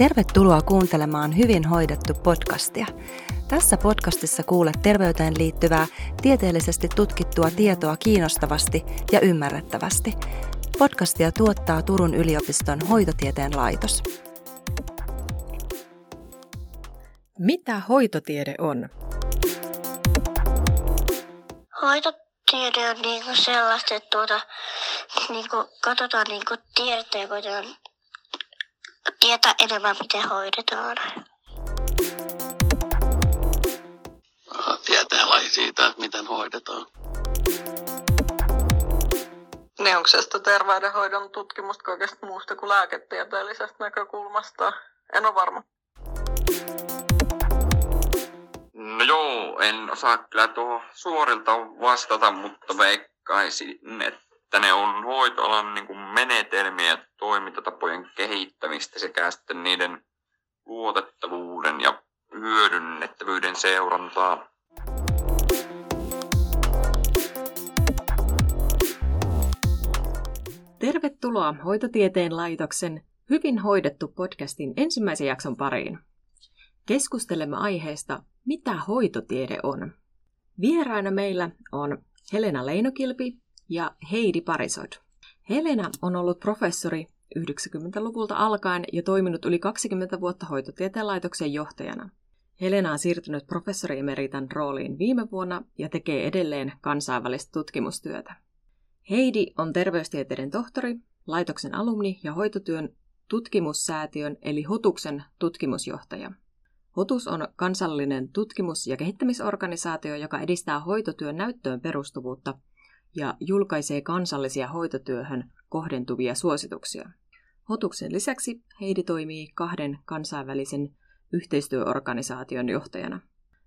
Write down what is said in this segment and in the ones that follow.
Tervetuloa kuuntelemaan Hyvin hoidettu podcastia. Tässä podcastissa kuulet terveyteen liittyvää, tieteellisesti tutkittua tietoa kiinnostavasti ja ymmärrettävästi. Podcastia tuottaa Turun yliopiston hoitotieteen laitos. Mitä hoitotiede on? Hoitotiede on niinku sellaista, että tuota, niinku, katsotaan niinku tiedettä ja koitetaan tietää enemmän, miten hoidetaan. Tieteenlaji siitä, että miten hoidetaan. Niin onko se terveydenhoidon tutkimusta kaikesta muusta kuin lääketieteellisestä näkökulmasta? En ole varma. No joo, en osaa kyllä tuohon suorilta vastata, mutta veikkaisin, että ne on hoitoalan niin kuin menetelmiä ja toimintatapojen kehittämistä sekä sitten niiden luotettavuuden ja hyödynnettävyyden seurantaa. Tervetuloa Hoitotieteen laitoksen Hyvin hoidettu podcastin ensimmäisen jakson pariin. Keskustelemme aiheesta, mitä hoitotiede on. Vieraina meillä on Helena Leinokilpi ja Heidi Parisod. Helena on ollut professori 90-luvulta alkaen ja toiminut yli 20 vuotta hoitotieteen laitoksen johtajana. Helena on siirtynyt professori emeritan rooliin viime vuonna ja tekee edelleen kansainvälistä tutkimustyötä. Heidi on terveystieteiden tohtori, laitoksen alumni ja hoitotyön tutkimussäätiön eli HOTUKsen tutkimusjohtaja. HOTUS on kansallinen tutkimus- ja kehittämisorganisaatio, joka edistää hoitotyön näyttöön perustuvuutta ja julkaisee kansallisia hoitotyöhön kohdentuvia suosituksia. HOTUKsen lisäksi Heidi toimii kahden kansainvälisen yhteistyöorganisaation johtajana.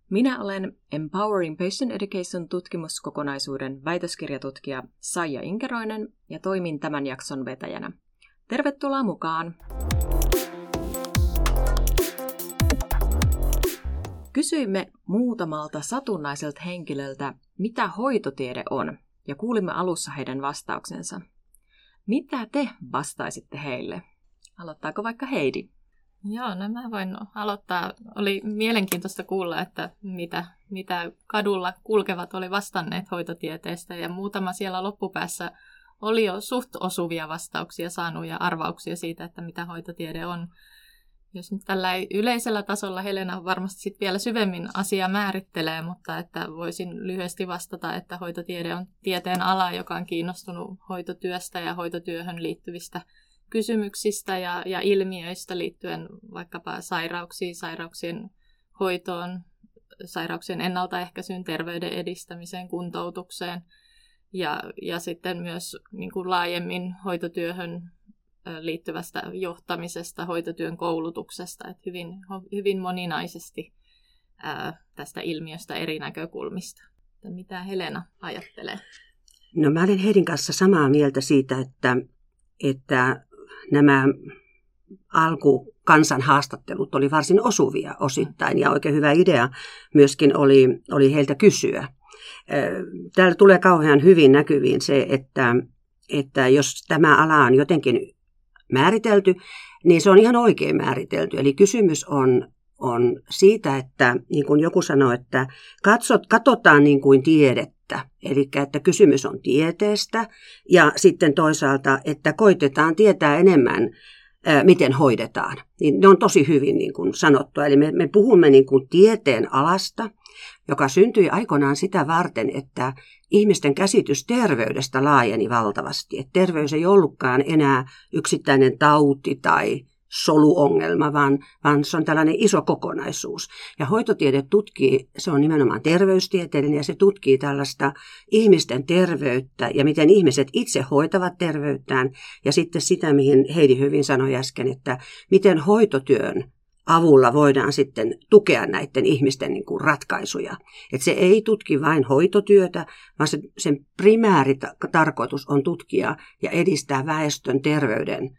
Minä olen Empowering Patient Education tutkimuskokonaisuuden väitöskirjatutkija Saija Inkeroinen ja toimin tämän jakson vetäjänä. Tervetuloa mukaan! Kysyimme muutamalta satunnaiselta henkilöltä, mitä hoitotiede on, ja kuulimme alussa heidän vastauksensa. Mitä te vastaisitte heille? Aloittaako vaikka Heidi? Joo, no mä voin aloittaa. Oli mielenkiintoista kuulla, että mitä, mitä kadulla kulkevat oli vastanneet hoitotieteestä ja muutama siellä loppupäässä oli jo suht osuvia vastauksia saanut ja arvauksia siitä, että mitä hoitotiede on. Jos nyt tällä yleisellä tasolla Helena varmasti sit vielä syvemmin asiaa määrittelee, mutta että voisin lyhyesti vastata, että hoitotiede on tieteen ala, joka on kiinnostunut hoitotyöstä ja hoitotyöhön liittyvistä kysymyksistä ja, ja ilmiöistä liittyen vaikkapa sairauksiin, sairauksien hoitoon, sairauksien ennaltaehkäisyyn, terveyden edistämiseen, kuntoutukseen ja, ja sitten myös niin kuin laajemmin hoitotyöhön liittyvästä johtamisesta, hoitotyön koulutuksesta, että hyvin, hyvin moninaisesti tästä ilmiöstä eri näkökulmista. Mitä Helena ajattelee? No mä olin Heidin kanssa samaa mieltä siitä, että, että nämä alku kansan haastattelut oli varsin osuvia osittain ja oikein hyvä idea myöskin oli, oli heiltä kysyä. Täällä tulee kauhean hyvin näkyviin se, että, että jos tämä ala on jotenkin määritelty, niin se on ihan oikein määritelty. Eli kysymys on, on siitä, että niin kuin joku sanoi, että katsot, katsotaan niin kuin tiedettä. Eli että kysymys on tieteestä ja sitten toisaalta, että koitetaan tietää enemmän miten hoidetaan. Niin ne on tosi hyvin niin kuin sanottu. Eli me, me puhumme niin kuin tieteen alasta, joka syntyi aikoinaan sitä varten, että ihmisten käsitys terveydestä laajeni valtavasti. Että terveys ei ollutkaan enää yksittäinen tauti tai soluongelma, vaan, vaan se on tällainen iso kokonaisuus. Ja hoitotiede tutkii, se on nimenomaan terveystieteellinen ja se tutkii tällaista ihmisten terveyttä ja miten ihmiset itse hoitavat terveyttään ja sitten sitä, mihin Heidi hyvin sanoi äsken, että miten hoitotyön avulla voidaan sitten tukea näiden ihmisten niin kuin ratkaisuja. Et se ei tutki vain hoitotyötä, vaan se, sen primääri tarkoitus on tutkia ja edistää väestön terveyden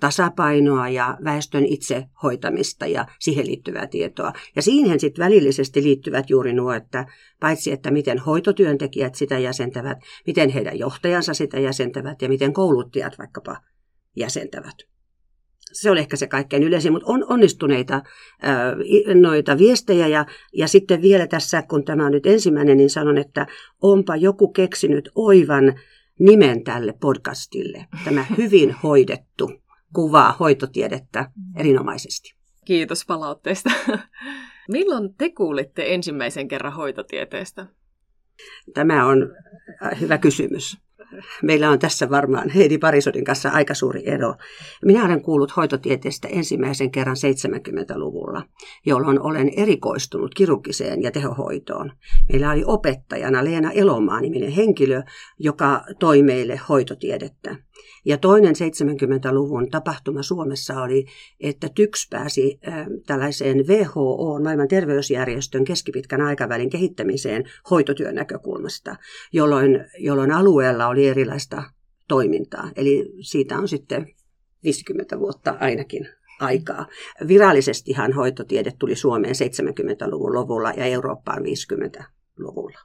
tasapainoa ja väestön itsehoitamista ja siihen liittyvää tietoa. Ja siihen sitten välillisesti liittyvät juuri nuo, että paitsi että miten hoitotyöntekijät sitä jäsentävät, miten heidän johtajansa sitä jäsentävät ja miten kouluttajat vaikkapa jäsentävät. Se oli ehkä se kaikkein yleisin, mutta on onnistuneita ää, noita viestejä. Ja, ja sitten vielä tässä, kun tämä on nyt ensimmäinen, niin sanon, että onpa joku keksinyt oivan nimen tälle podcastille. Tämä hyvin hoidettu kuvaa hoitotiedettä erinomaisesti. Kiitos palautteesta. Milloin te kuulitte ensimmäisen kerran hoitotieteestä? Tämä on hyvä kysymys meillä on tässä varmaan Heidi Parisodin kanssa aika suuri ero. Minä olen kuullut hoitotieteestä ensimmäisen kerran 70-luvulla, jolloin olen erikoistunut kirurgiseen ja tehohoitoon. Meillä oli opettajana Leena Elomaa niminen henkilö, joka toi meille hoitotiedettä. Ja toinen 70-luvun tapahtuma Suomessa oli, että TYKS pääsi tällaiseen WHO, maailman terveysjärjestön keskipitkän aikavälin kehittämiseen hoitotyön näkökulmasta, jolloin, jolloin alueella oli erilaista toimintaa. Eli siitä on sitten 50 vuotta ainakin aikaa. Virallisestihan hoitotiede tuli Suomeen 70-luvun lopulla ja Eurooppaan 50-luvulla.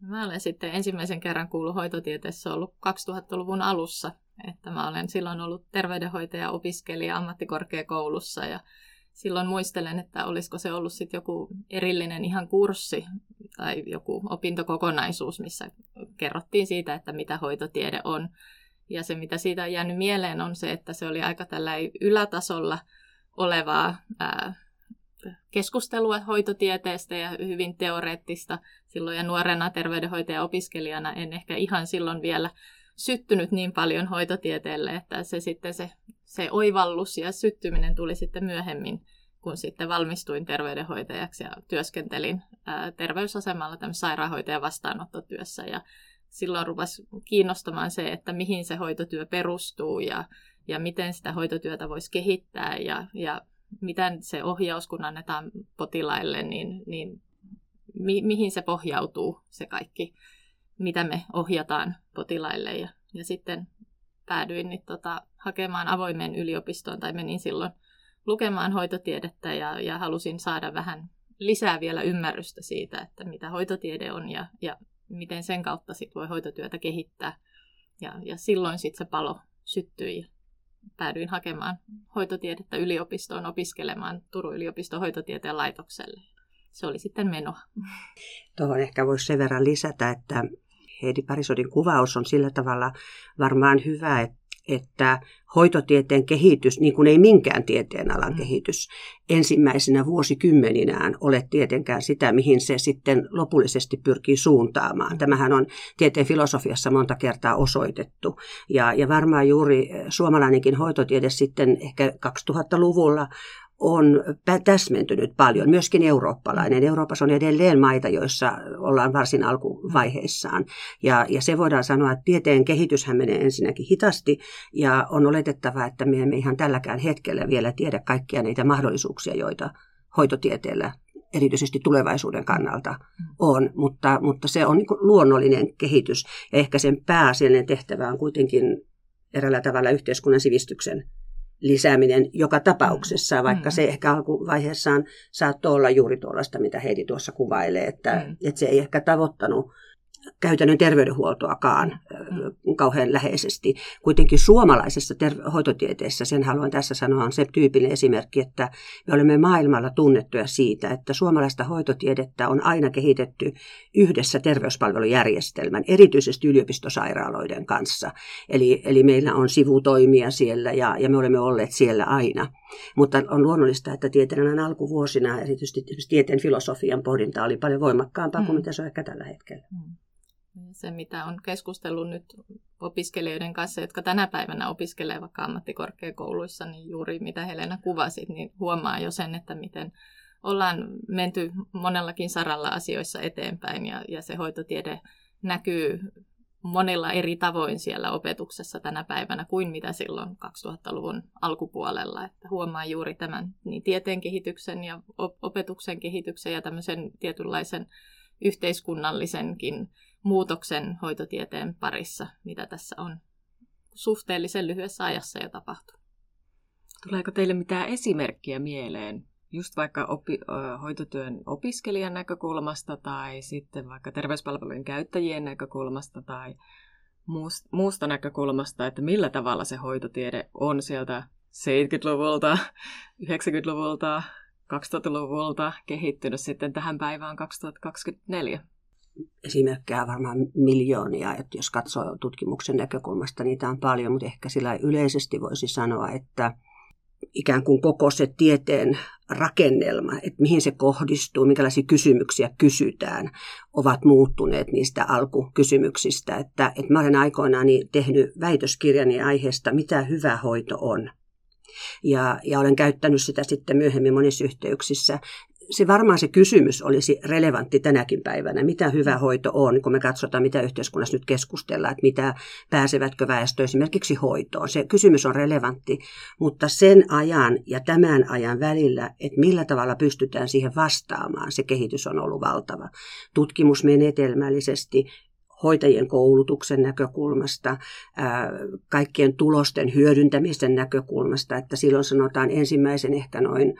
Mä olen sitten ensimmäisen kerran kuullut hoitotieteessä ollut 2000-luvun alussa että mä olen silloin ollut terveydenhoitaja, opiskelija ammattikorkeakoulussa ja silloin muistelen, että olisiko se ollut sitten joku erillinen ihan kurssi tai joku opintokokonaisuus, missä kerrottiin siitä, että mitä hoitotiede on. Ja se, mitä siitä on jäänyt mieleen, on se, että se oli aika tällä ylätasolla olevaa ää, keskustelua hoitotieteestä ja hyvin teoreettista. Silloin ja nuorena terveydenhoitaja-opiskelijana en ehkä ihan silloin vielä syttynyt niin paljon hoitotieteelle, että se sitten se, se oivallus ja syttyminen tuli sitten myöhemmin, kun sitten valmistuin terveydenhoitajaksi ja työskentelin ää, terveysasemalla tämmöisessä sairaanhoitajan vastaanottotyössä. Ja silloin rupesi kiinnostamaan se, että mihin se hoitotyö perustuu ja, ja miten sitä hoitotyötä voisi kehittää. Ja, ja miten se ohjaus, kun annetaan potilaille, niin, niin mi, mihin se pohjautuu se kaikki mitä me ohjataan potilaille. Ja, ja sitten päädyin niin, tota, hakemaan avoimeen yliopistoon tai menin silloin lukemaan hoitotiedettä ja, ja halusin saada vähän lisää vielä ymmärrystä siitä, että mitä hoitotiede on ja, ja miten sen kautta sit voi hoitotyötä kehittää. Ja, ja silloin sitten se palo syttyi ja päädyin hakemaan hoitotiedettä yliopistoon opiskelemaan Turun yliopiston hoitotieteen laitokselle. Se oli sitten meno. Tuohon ehkä voisi sen verran lisätä, että Heidi Parisodin kuvaus on sillä tavalla varmaan hyvä, että hoitotieteen kehitys, niin kuin ei minkään tieteen alan mm. kehitys, ensimmäisenä vuosikymmeninään ole tietenkään sitä, mihin se sitten lopullisesti pyrkii suuntaamaan. Mm. Tämähän on tieteen filosofiassa monta kertaa osoitettu. Ja, ja varmaan juuri suomalainenkin hoitotiede sitten ehkä 2000-luvulla on täsmentynyt paljon, myöskin eurooppalainen. Euroopassa on edelleen maita, joissa ollaan varsin alkuvaiheissaan. Ja, ja se voidaan sanoa, että tieteen kehityshän menee ensinnäkin hitasti, ja on oletettava, että me emme ihan tälläkään hetkellä vielä tiedä kaikkia niitä mahdollisuuksia, joita hoitotieteellä erityisesti tulevaisuuden kannalta on, mutta, mutta se on niin luonnollinen kehitys. Ja ehkä sen pääasiallinen tehtävä on kuitenkin eräällä tavalla yhteiskunnan sivistyksen lisääminen joka tapauksessa, vaikka mm. se ehkä alkuvaiheessaan saattoi olla juuri tuollaista, mitä Heidi tuossa kuvailee, että, mm. että se ei ehkä tavoittanut käytännön terveydenhuoltoakaan kauhean läheisesti. Kuitenkin suomalaisessa ter- hoitotieteessä, sen haluan tässä sanoa, on se tyypillinen esimerkki, että me olemme maailmalla tunnettuja siitä, että suomalaista hoitotiedettä on aina kehitetty yhdessä terveyspalvelujärjestelmän, erityisesti yliopistosairaaloiden kanssa. Eli, eli meillä on sivutoimia siellä ja, ja me olemme olleet siellä aina. Mutta on luonnollista, että tieteen alkuvuosina erityisesti tieteen filosofian pohdinta oli paljon voimakkaampaa mm. kuin mitä se on ehkä tällä hetkellä. Mm se, mitä on keskustellut nyt opiskelijoiden kanssa, jotka tänä päivänä opiskelee vaikka ammattikorkeakouluissa, niin juuri mitä Helena kuvasi, niin huomaa jo sen, että miten ollaan menty monellakin saralla asioissa eteenpäin ja, ja se hoitotiede näkyy monilla eri tavoin siellä opetuksessa tänä päivänä kuin mitä silloin 2000-luvun alkupuolella. Että huomaa juuri tämän niin tieteen kehityksen ja opetuksen kehityksen ja tämmöisen tietynlaisen yhteiskunnallisenkin muutoksen hoitotieteen parissa, mitä tässä on suhteellisen lyhyessä ajassa jo tapahtunut. Tuleeko teille mitään esimerkkiä mieleen, just vaikka opi, hoitotyön opiskelijan näkökulmasta tai sitten vaikka terveyspalvelujen käyttäjien näkökulmasta tai muusta näkökulmasta, että millä tavalla se hoitotiede on sieltä 70-luvulta, 90-luvulta, 2000-luvulta kehittynyt sitten tähän päivään 2024? Esimerkkejä varmaan miljoonia, että jos katsoo tutkimuksen näkökulmasta, niitä on paljon, mutta ehkä sillä yleisesti voisi sanoa, että ikään kuin koko se tieteen rakennelma, että mihin se kohdistuu, minkälaisia kysymyksiä kysytään, ovat muuttuneet niistä alkukysymyksistä. Että, että mä olen aikoinaan tehnyt väitöskirjani aiheesta, mitä hyvä hoito on. Ja, ja olen käyttänyt sitä sitten myöhemmin monissa yhteyksissä se varmaan se kysymys olisi relevantti tänäkin päivänä. Mitä hyvä hoito on, kun me katsotaan, mitä yhteiskunnassa nyt keskustellaan, että mitä pääsevätkö väestö esimerkiksi hoitoon. Se kysymys on relevantti, mutta sen ajan ja tämän ajan välillä, että millä tavalla pystytään siihen vastaamaan, se kehitys on ollut valtava. Tutkimusmenetelmällisesti, hoitajien koulutuksen näkökulmasta, kaikkien tulosten hyödyntämisen näkökulmasta, että silloin sanotaan ensimmäisen ehkä noin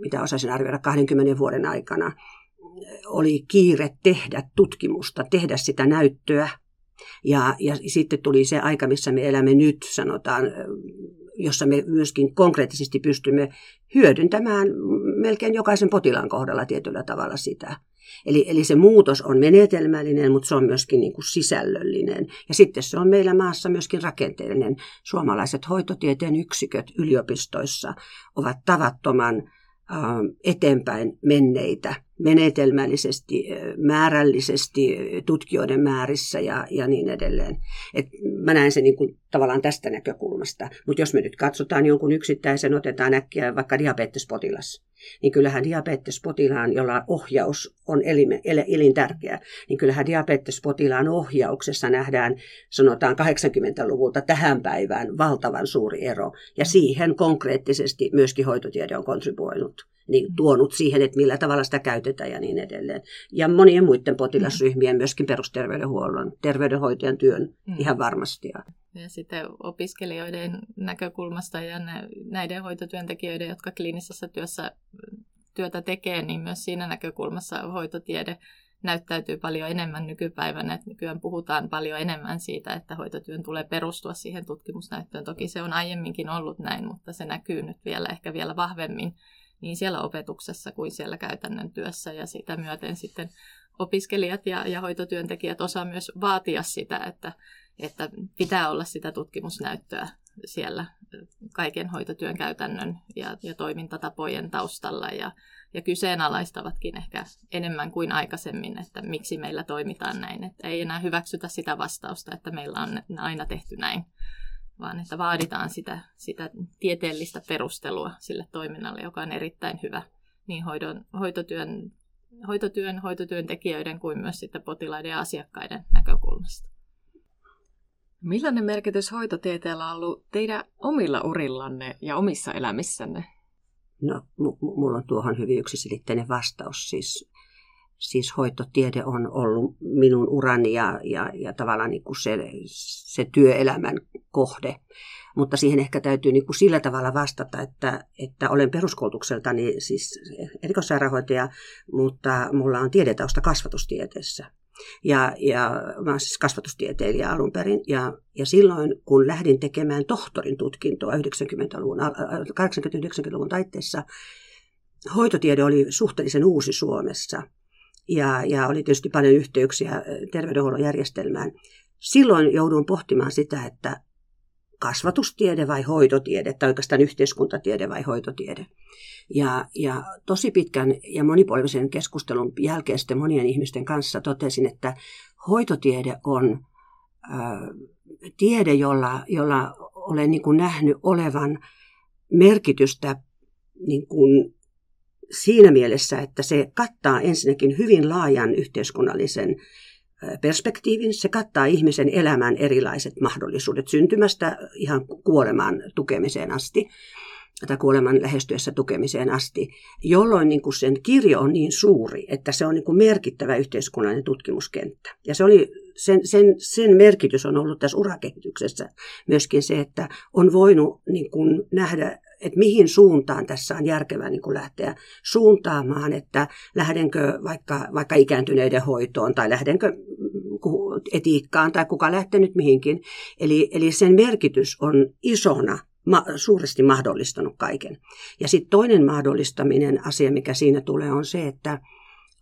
mitä osaisin arvioida 20 vuoden aikana, oli kiire tehdä tutkimusta, tehdä sitä näyttöä. Ja, ja sitten tuli se aika, missä me elämme nyt, sanotaan, jossa me myöskin konkreettisesti pystymme hyödyntämään melkein jokaisen potilaan kohdalla tietyllä tavalla sitä. Eli, eli se muutos on menetelmällinen, mutta se on myöskin niin kuin sisällöllinen. Ja sitten se on meillä maassa myöskin rakenteellinen. Suomalaiset hoitotieteen yksiköt yliopistoissa ovat tavattoman eteenpäin menneitä menetelmällisesti, määrällisesti, tutkijoiden määrissä ja, ja niin edelleen. Et mä näen sen niin kuin tavallaan tästä näkökulmasta. Mutta jos me nyt katsotaan jonkun yksittäisen, otetaan äkkiä vaikka diabetespotilas, niin kyllähän diabetespotilaan, jolla ohjaus on elintärkeä, niin kyllähän diabetespotilaan ohjauksessa nähdään, sanotaan 80-luvulta tähän päivään, valtavan suuri ero. Ja siihen konkreettisesti myöskin hoitotiede on kontribuoinut niin tuonut siihen, että millä tavalla sitä käytetään ja niin edelleen. Ja monien muiden potilasryhmien, myöskin perusterveydenhuollon, terveydenhoitajan työn mm. ihan varmasti. Ja sitten opiskelijoiden näkökulmasta ja näiden hoitotyöntekijöiden, jotka kliinisessä työssä työtä tekee, niin myös siinä näkökulmassa hoitotiede näyttäytyy paljon enemmän nykypäivänä. Että nykyään puhutaan paljon enemmän siitä, että hoitotyön tulee perustua siihen tutkimusnäyttöön. Toki se on aiemminkin ollut näin, mutta se näkyy nyt vielä ehkä vielä vahvemmin niin siellä opetuksessa kuin siellä käytännön työssä. Ja sitä myöten sitten opiskelijat ja, ja hoitotyöntekijät osaa myös vaatia sitä, että, että pitää olla sitä tutkimusnäyttöä siellä kaiken hoitotyön käytännön ja, ja toimintatapojen taustalla. Ja, ja kyseenalaistavatkin ehkä enemmän kuin aikaisemmin, että miksi meillä toimitaan näin. Että ei enää hyväksytä sitä vastausta, että meillä on aina tehty näin, vaan että vaaditaan sitä, sitä tieteellistä perustelua sille toiminnalle, joka on erittäin hyvä niin hoidon, hoitotyön, hoitotyön, hoitotyöntekijöiden kuin myös sitten potilaiden ja asiakkaiden näkökulmasta. Millainen merkitys hoitotieteellä on ollut teidän omilla urillanne ja omissa elämissänne? No, m- mulla on tuohon hyvin yksiselitteinen vastaus. Siis siis hoitotiede on ollut minun urani ja, ja, ja tavallaan niin kuin se, se työelämän kohde. Mutta siihen ehkä täytyy niin kuin sillä tavalla vastata, että, että olen peruskoulutukseltani siis erikoissairaanhoitaja, mutta mulla on tiedetausta kasvatustieteessä. Ja, ja mä olen siis kasvatustieteilijä alun perin. Ja, ja silloin, kun lähdin tekemään tohtorin tutkintoa 90-luvun, 80-90-luvun taitteessa, hoitotiede oli suhteellisen uusi Suomessa – ja, ja oli tietysti paljon yhteyksiä terveydenhuollon järjestelmään. Silloin joudun pohtimaan sitä, että kasvatustiede vai hoitotiede, tai oikeastaan yhteiskuntatiede vai hoitotiede. Ja, ja tosi pitkän ja monipolvisen keskustelun jälkeen sitten monien ihmisten kanssa totesin, että hoitotiede on äh, tiede, jolla, jolla olen niin kuin nähnyt olevan merkitystä niin kuin siinä mielessä, että se kattaa ensinnäkin hyvin laajan yhteiskunnallisen perspektiivin. Se kattaa ihmisen elämän erilaiset mahdollisuudet syntymästä ihan kuolemaan tukemiseen asti tai kuoleman lähestyessä tukemiseen asti, jolloin niin kuin sen kirjo on niin suuri, että se on niin kuin merkittävä yhteiskunnallinen tutkimuskenttä. Ja se oli, sen, sen, sen merkitys on ollut tässä urakehityksessä myöskin se, että on voinut niin kuin nähdä että mihin suuntaan tässä on järkevää niin lähteä suuntaamaan, että lähdenkö vaikka, vaikka ikääntyneiden hoitoon tai lähdenkö etiikkaan tai kuka lähtee nyt mihinkin. Eli, eli sen merkitys on isona ma- suuresti mahdollistanut kaiken. Ja sitten toinen mahdollistaminen asia, mikä siinä tulee, on se, että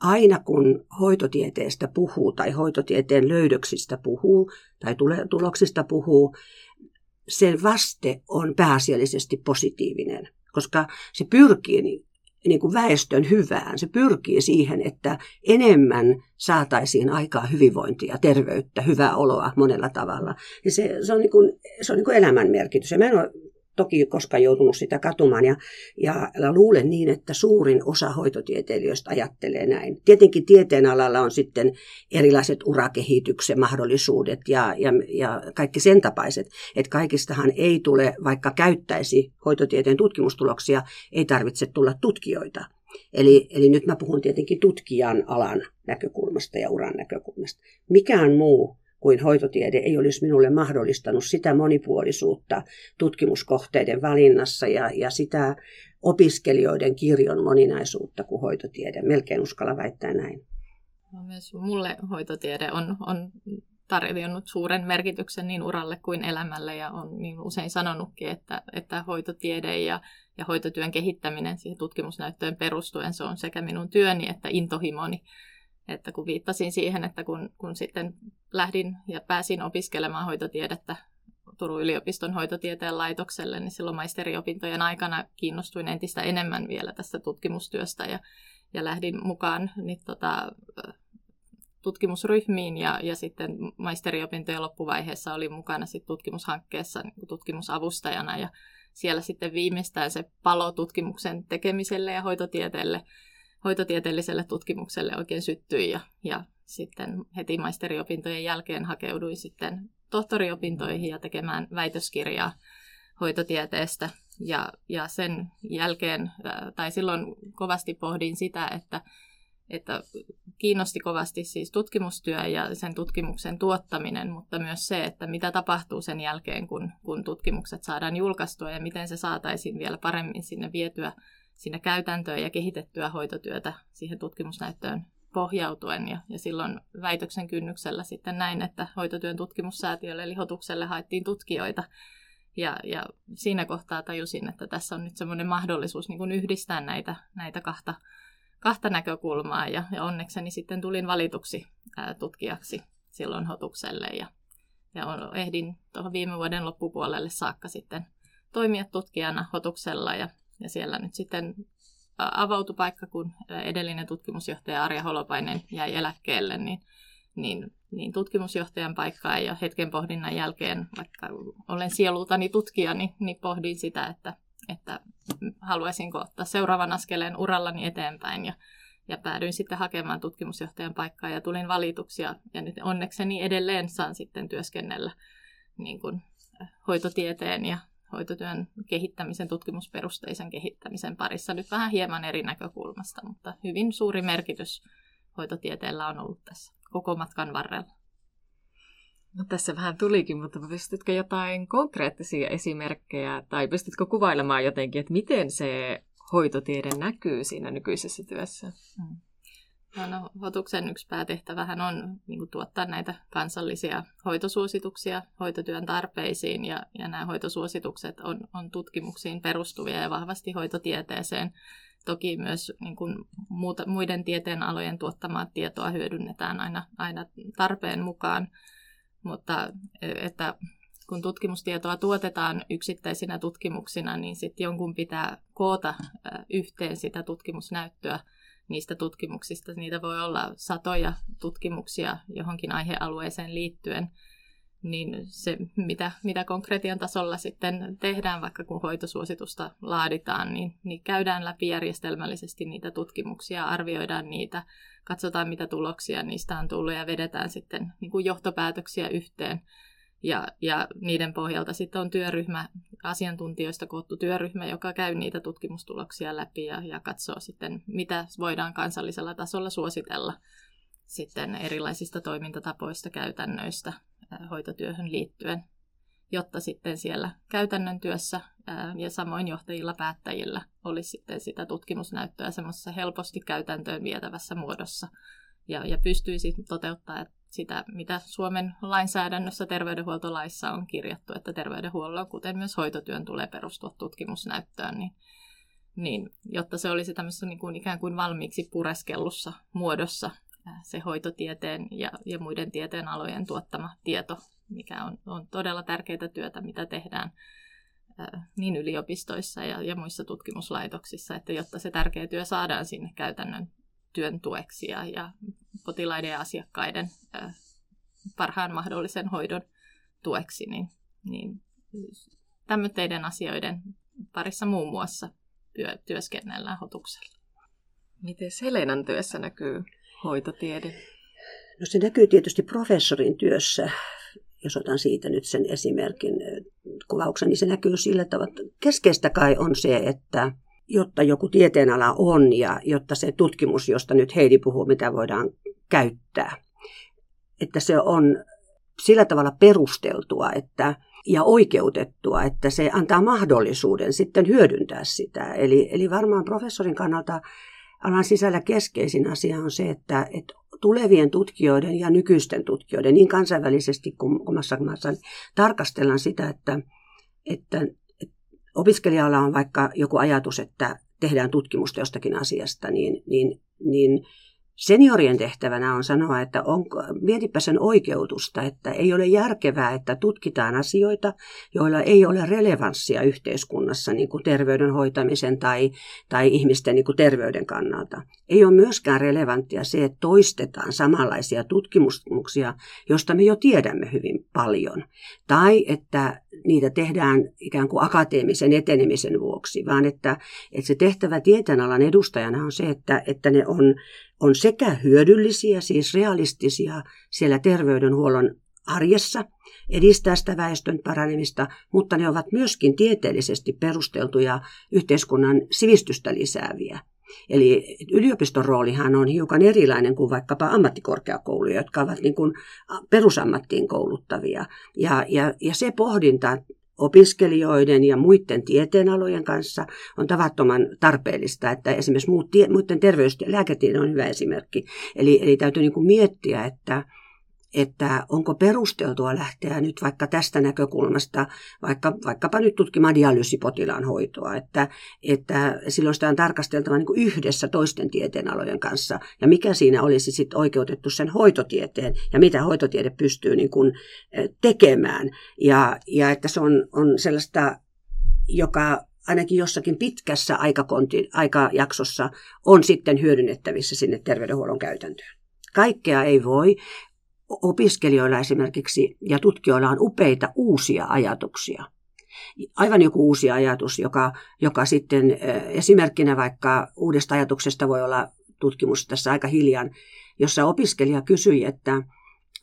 aina kun hoitotieteestä puhuu tai hoitotieteen löydöksistä puhuu tai tuloksista puhuu, sen vaste on pääasiallisesti positiivinen, koska se pyrkii niin kuin väestön hyvään. Se pyrkii siihen, että enemmän saataisiin aikaa hyvinvointia, terveyttä, hyvää oloa monella tavalla. Ja se, se on, niin kuin, se on niin kuin elämän merkitys. Ja mä en ole toki koskaan joutunut sitä katumaan. Ja, ja luulen niin, että suurin osa hoitotieteilijöistä ajattelee näin. Tietenkin tieteen alalla on sitten erilaiset urakehityksen mahdollisuudet ja, ja, ja kaikki sen tapaiset, että kaikistahan ei tule, vaikka käyttäisi hoitotieteen tutkimustuloksia, ei tarvitse tulla tutkijoita. Eli, eli nyt mä puhun tietenkin tutkijan alan näkökulmasta ja uran näkökulmasta. Mikään muu kuin hoitotiede ei olisi minulle mahdollistanut sitä monipuolisuutta tutkimuskohteiden valinnassa ja, ja sitä opiskelijoiden kirjon moninaisuutta kuin hoitotiede. Melkein uskalla väittää näin. No, myös mulle hoitotiede on, on tarjonnut suuren merkityksen niin uralle kuin elämälle ja on niin usein sanonutkin, että, että hoitotiede ja, ja hoitotyön kehittäminen siihen tutkimusnäyttöön perustuen, se on sekä minun työni että intohimoni. Että kun viittasin siihen, että kun, kun sitten lähdin ja pääsin opiskelemaan hoitotiedettä Turun yliopiston hoitotieteen laitokselle, niin silloin maisteriopintojen aikana kiinnostuin entistä enemmän vielä tästä tutkimustyöstä ja, ja lähdin mukaan niin tota, tutkimusryhmiin ja, ja sitten maisteriopintojen loppuvaiheessa olin mukana sit tutkimushankkeessa niin tutkimusavustajana ja siellä sitten viimeistään se palo tutkimuksen tekemiselle ja hoitotieteelle hoitotieteelliselle tutkimukselle oikein syttyi ja, ja sitten heti maisteriopintojen jälkeen hakeuduin sitten tohtoriopintoihin ja tekemään väitöskirjaa hoitotieteestä. Ja, ja sen jälkeen, tai silloin kovasti pohdin sitä, että, että kiinnosti kovasti siis tutkimustyö ja sen tutkimuksen tuottaminen, mutta myös se, että mitä tapahtuu sen jälkeen, kun, kun tutkimukset saadaan julkaistua ja miten se saataisiin vielä paremmin sinne vietyä sinne käytäntöön ja kehitettyä hoitotyötä siihen tutkimusnäyttöön pohjautuen. Ja, ja silloin väitöksen kynnyksellä sitten näin, että hoitotyön tutkimussäätiölle eli Hotukselle haettiin tutkijoita. Ja, ja siinä kohtaa tajusin, että tässä on nyt semmoinen mahdollisuus niin kuin yhdistää näitä, näitä kahta, kahta näkökulmaa. Ja, ja onnekseni sitten tulin valituksi ää, tutkijaksi silloin Hotukselle. Ja, ja on, ehdin tuohon viime vuoden loppupuolelle saakka sitten toimia tutkijana Hotuksella ja ja siellä nyt sitten avautui paikka, kun edellinen tutkimusjohtaja Arja Holopainen jäi eläkkeelle, niin, niin, niin tutkimusjohtajan paikkaa ja hetken pohdinnan jälkeen, vaikka olen sielultani tutkija, niin, niin pohdin sitä, että, että haluaisinko ottaa seuraavan askeleen urallani eteenpäin. Ja, ja päädyin sitten hakemaan tutkimusjohtajan paikkaa ja tulin valituksi ja, ja nyt onnekseni edelleen saan sitten työskennellä niin kuin hoitotieteen ja hoitotyön kehittämisen, tutkimusperusteisen kehittämisen parissa nyt vähän hieman eri näkökulmasta, mutta hyvin suuri merkitys hoitotieteellä on ollut tässä koko matkan varrella. No tässä vähän tulikin, mutta pystytkö jotain konkreettisia esimerkkejä tai pystytkö kuvailemaan jotenkin, että miten se hoitotiede näkyy siinä nykyisessä työssä? Hmm. Hotuksen yksi päätehtävähän on niin kuin, tuottaa näitä kansallisia hoitosuosituksia hoitotyön tarpeisiin, ja, ja nämä hoitosuositukset on, on tutkimuksiin perustuvia ja vahvasti hoitotieteeseen. Toki myös niin kuin, muuta, muiden tieteen alojen tuottamaa tietoa hyödynnetään aina, aina tarpeen mukaan, mutta että kun tutkimustietoa tuotetaan yksittäisinä tutkimuksina, niin sitten jonkun pitää koota yhteen sitä tutkimusnäyttöä – niistä tutkimuksista. Niitä voi olla satoja tutkimuksia johonkin aihealueeseen liittyen. Niin se, mitä, mitä konkretian tasolla sitten tehdään, vaikka kun hoitosuositusta laaditaan, niin, niin käydään läpi järjestelmällisesti niitä tutkimuksia, arvioidaan niitä, katsotaan mitä tuloksia niistä on tullut ja vedetään sitten niin kuin johtopäätöksiä yhteen ja, ja niiden pohjalta sitten on työryhmä, asiantuntijoista koottu työryhmä, joka käy niitä tutkimustuloksia läpi ja, ja katsoo sitten, mitä voidaan kansallisella tasolla suositella sitten erilaisista toimintatapoista, käytännöistä hoitotyöhön liittyen, jotta sitten siellä käytännön työssä ja samoin johtajilla päättäjillä olisi sitten sitä tutkimusnäyttöä semmoisessa helposti käytäntöön vietävässä muodossa. Ja, ja pystyisi toteuttaa sitä, mitä Suomen lainsäädännössä terveydenhuoltolaissa on kirjattu, että terveydenhuollon, kuten myös hoitotyön, tulee perustua tutkimusnäyttöön, niin, niin jotta se olisi tämmöisessä niin kuin ikään kuin valmiiksi pureskellussa muodossa se hoitotieteen ja, ja muiden tieteen alojen tuottama tieto, mikä on, on todella tärkeää työtä, mitä tehdään niin yliopistoissa ja, ja muissa tutkimuslaitoksissa, että jotta se tärkeä työ saadaan sinne käytännön työn tueksi ja, ja potilaiden ja asiakkaiden parhaan mahdollisen hoidon tueksi, niin, niin tämmöiden asioiden parissa muun muassa työ, työskennellään hotuksella. Miten Selenan työssä näkyy hoitotiede? No se näkyy tietysti professorin työssä, jos otan siitä nyt sen esimerkin kuvauksen, niin se näkyy sillä tavalla, että keskeistä kai on se, että jotta joku tieteenala on ja jotta se tutkimus, josta nyt Heidi puhuu, mitä voidaan käyttää, että se on sillä tavalla perusteltua että, ja oikeutettua, että se antaa mahdollisuuden sitten hyödyntää sitä. Eli, eli varmaan professorin kannalta alan sisällä keskeisin asia on se, että, että tulevien tutkijoiden ja nykyisten tutkijoiden, niin kansainvälisesti kuin omassa maassa, niin tarkastellaan sitä, että, että, että opiskelijalla on vaikka joku ajatus, että tehdään tutkimusta jostakin asiasta, niin, niin, niin Seniorien tehtävänä on sanoa, että onko, mietipä sen oikeutusta, että ei ole järkevää, että tutkitaan asioita, joilla ei ole relevanssia yhteiskunnassa niin kuin terveyden hoitamisen tai, tai ihmisten niin kuin terveyden kannalta. Ei ole myöskään relevanttia se, että toistetaan samanlaisia tutkimuksia, joista me jo tiedämme hyvin paljon. Tai että niitä tehdään ikään kuin akateemisen etenemisen vuoksi, vaan että, että se tehtävä tieteenalan edustajana on se, että, että ne on on sekä hyödyllisiä, siis realistisia siellä terveydenhuollon arjessa, edistää sitä väestön paranemista, mutta ne ovat myöskin tieteellisesti perusteltuja yhteiskunnan sivistystä lisääviä. Eli yliopiston roolihan on hiukan erilainen kuin vaikkapa ammattikorkeakouluja, jotka ovat niin kuin perusammattiin kouluttavia. Ja, ja, ja se pohdinta opiskelijoiden ja muiden tieteenalojen kanssa on tavattoman tarpeellista, että esimerkiksi muut, muiden terveys- ja lääketiede on hyvä esimerkki. Eli, eli täytyy niin kuin miettiä, että, että onko perusteltua lähteä nyt vaikka tästä näkökulmasta, vaikka, vaikkapa nyt tutkimaan dialyysipotilaan hoitoa, että, että silloin sitä on tarkasteltava niin yhdessä toisten tieteenalojen kanssa, ja mikä siinä olisi sitten oikeutettu sen hoitotieteen, ja mitä hoitotiede pystyy niin kuin eh, tekemään, ja, ja että se on, on sellaista, joka ainakin jossakin pitkässä aikakonti, aikajaksossa on sitten hyödynnettävissä sinne terveydenhuollon käytäntöön. Kaikkea ei voi opiskelijoilla esimerkiksi ja tutkijoilla on upeita uusia ajatuksia. Aivan joku uusi ajatus, joka, joka sitten esimerkkinä vaikka uudesta ajatuksesta voi olla tutkimus tässä aika hiljan, jossa opiskelija kysyi, että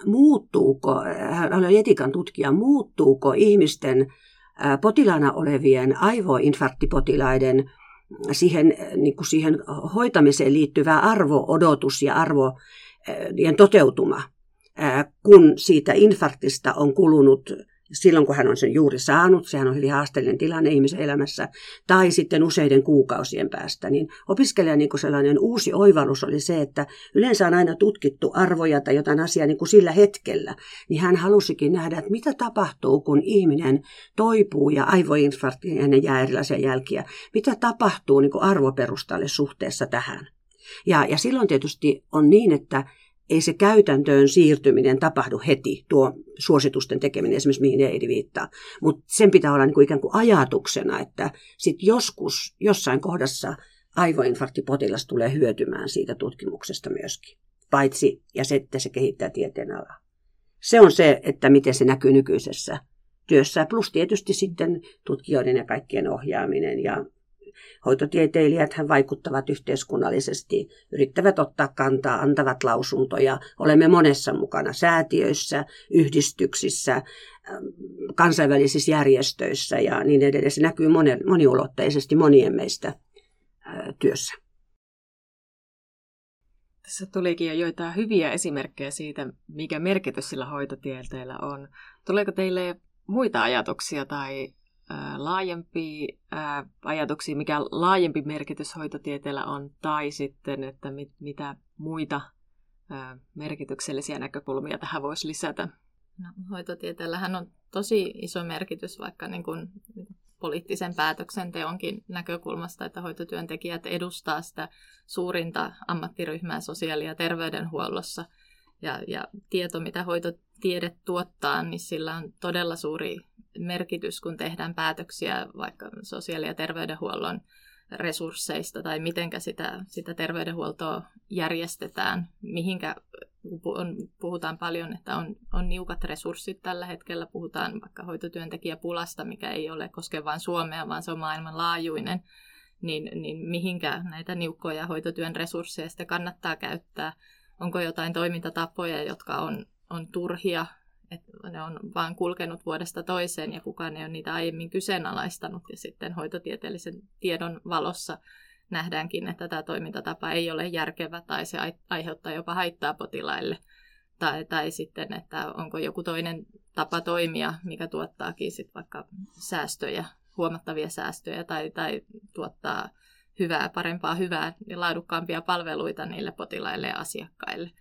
muuttuuko, hän oli etikan tutkija, muuttuuko ihmisten potilaana olevien aivoinfarktipotilaiden siihen, niin kuin siihen hoitamiseen liittyvä arvo-odotus ja arvojen toteutuma kun siitä infarktista on kulunut silloin, kun hän on sen juuri saanut, sehän on hyvin haasteellinen tilanne ihmisen elämässä, tai sitten useiden kuukausien päästä, niin opiskelijan niin sellainen uusi oivallus oli se, että yleensä on aina tutkittu arvoja tai jotain asiaa niin kuin sillä hetkellä, niin hän halusikin nähdä, että mitä tapahtuu, kun ihminen toipuu ja aivoinfarkti hänen jää erilaisia jälkiä, mitä tapahtuu niin kuin arvoperustalle suhteessa tähän. Ja, ja silloin tietysti on niin, että ei se käytäntöön siirtyminen tapahdu heti, tuo suositusten tekeminen esimerkiksi, mihin Eidi viittaa. Mutta sen pitää olla niin kuin ikään kuin ajatuksena, että sit joskus, jossain kohdassa aivoinfarktipotilas tulee hyötymään siitä tutkimuksesta myöskin. Paitsi, ja se, että se kehittää tieteen alaa. Se on se, että miten se näkyy nykyisessä työssä, plus tietysti sitten tutkijoiden ja kaikkien ohjaaminen ja Hoitotieteilijät vaikuttavat yhteiskunnallisesti, yrittävät ottaa kantaa, antavat lausuntoja. Olemme monessa mukana säätiöissä, yhdistyksissä, kansainvälisissä järjestöissä ja niin edelleen. Se näkyy moniulotteisesti monien meistä työssä. Tässä tulikin jo joitain hyviä esimerkkejä siitä, mikä merkitys sillä hoitotieteellä on. Tuleeko teille muita ajatuksia tai laajempia ajatuksia, mikä laajempi merkitys hoitotieteellä on, tai sitten, että mit, mitä muita merkityksellisiä näkökulmia tähän voisi lisätä? No, hoitotieteellähän on tosi iso merkitys vaikka niin kuin poliittisen päätöksenteonkin näkökulmasta, että hoitotyöntekijät edustaa sitä suurinta ammattiryhmää sosiaali- ja terveydenhuollossa. Ja, ja tieto, mitä hoitotiede tuottaa, niin sillä on todella suuri merkitys, kun tehdään päätöksiä vaikka sosiaali- ja terveydenhuollon resursseista tai miten sitä, sitä terveydenhuoltoa järjestetään, mihinkä on, puhutaan paljon, että on, on niukat resurssit tällä hetkellä, puhutaan vaikka hoitotyöntekijäpulasta, mikä ei ole koske vain Suomea, vaan se on maailmanlaajuinen, niin, niin mihinkä näitä niukkoja hoitotyön resursseja kannattaa käyttää, onko jotain toimintatapoja, jotka on, on turhia, että ne on vain kulkenut vuodesta toiseen ja kukaan ei ole niitä aiemmin kyseenalaistanut ja sitten hoitotieteellisen tiedon valossa nähdäänkin, että tämä toimintatapa ei ole järkevä tai se aiheuttaa jopa haittaa potilaille. Tai, tai sitten, että onko joku toinen tapa toimia, mikä tuottaakin sit vaikka säästöjä, huomattavia säästöjä tai, tai tuottaa hyvää, parempaa, hyvää ja laadukkaampia palveluita niille potilaille ja asiakkaille.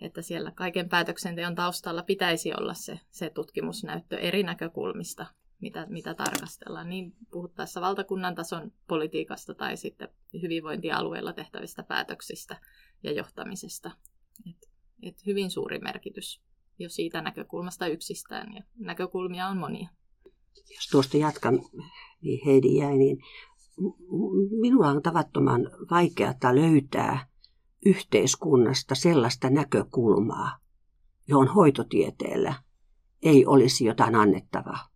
Että siellä kaiken päätöksenteon taustalla pitäisi olla se, se tutkimusnäyttö eri näkökulmista, mitä, mitä tarkastellaan, niin puhuttaessa valtakunnan tason politiikasta tai sitten hyvinvointialueella tehtävistä päätöksistä ja johtamisesta. Et, et hyvin suuri merkitys jo siitä näkökulmasta yksistään, ja näkökulmia on monia. Jos tuosta jatkan, niin Heidi jäi, niin minulla on tavattoman vaikeaa löytää yhteiskunnasta sellaista näkökulmaa, johon hoitotieteellä ei olisi jotain annettavaa.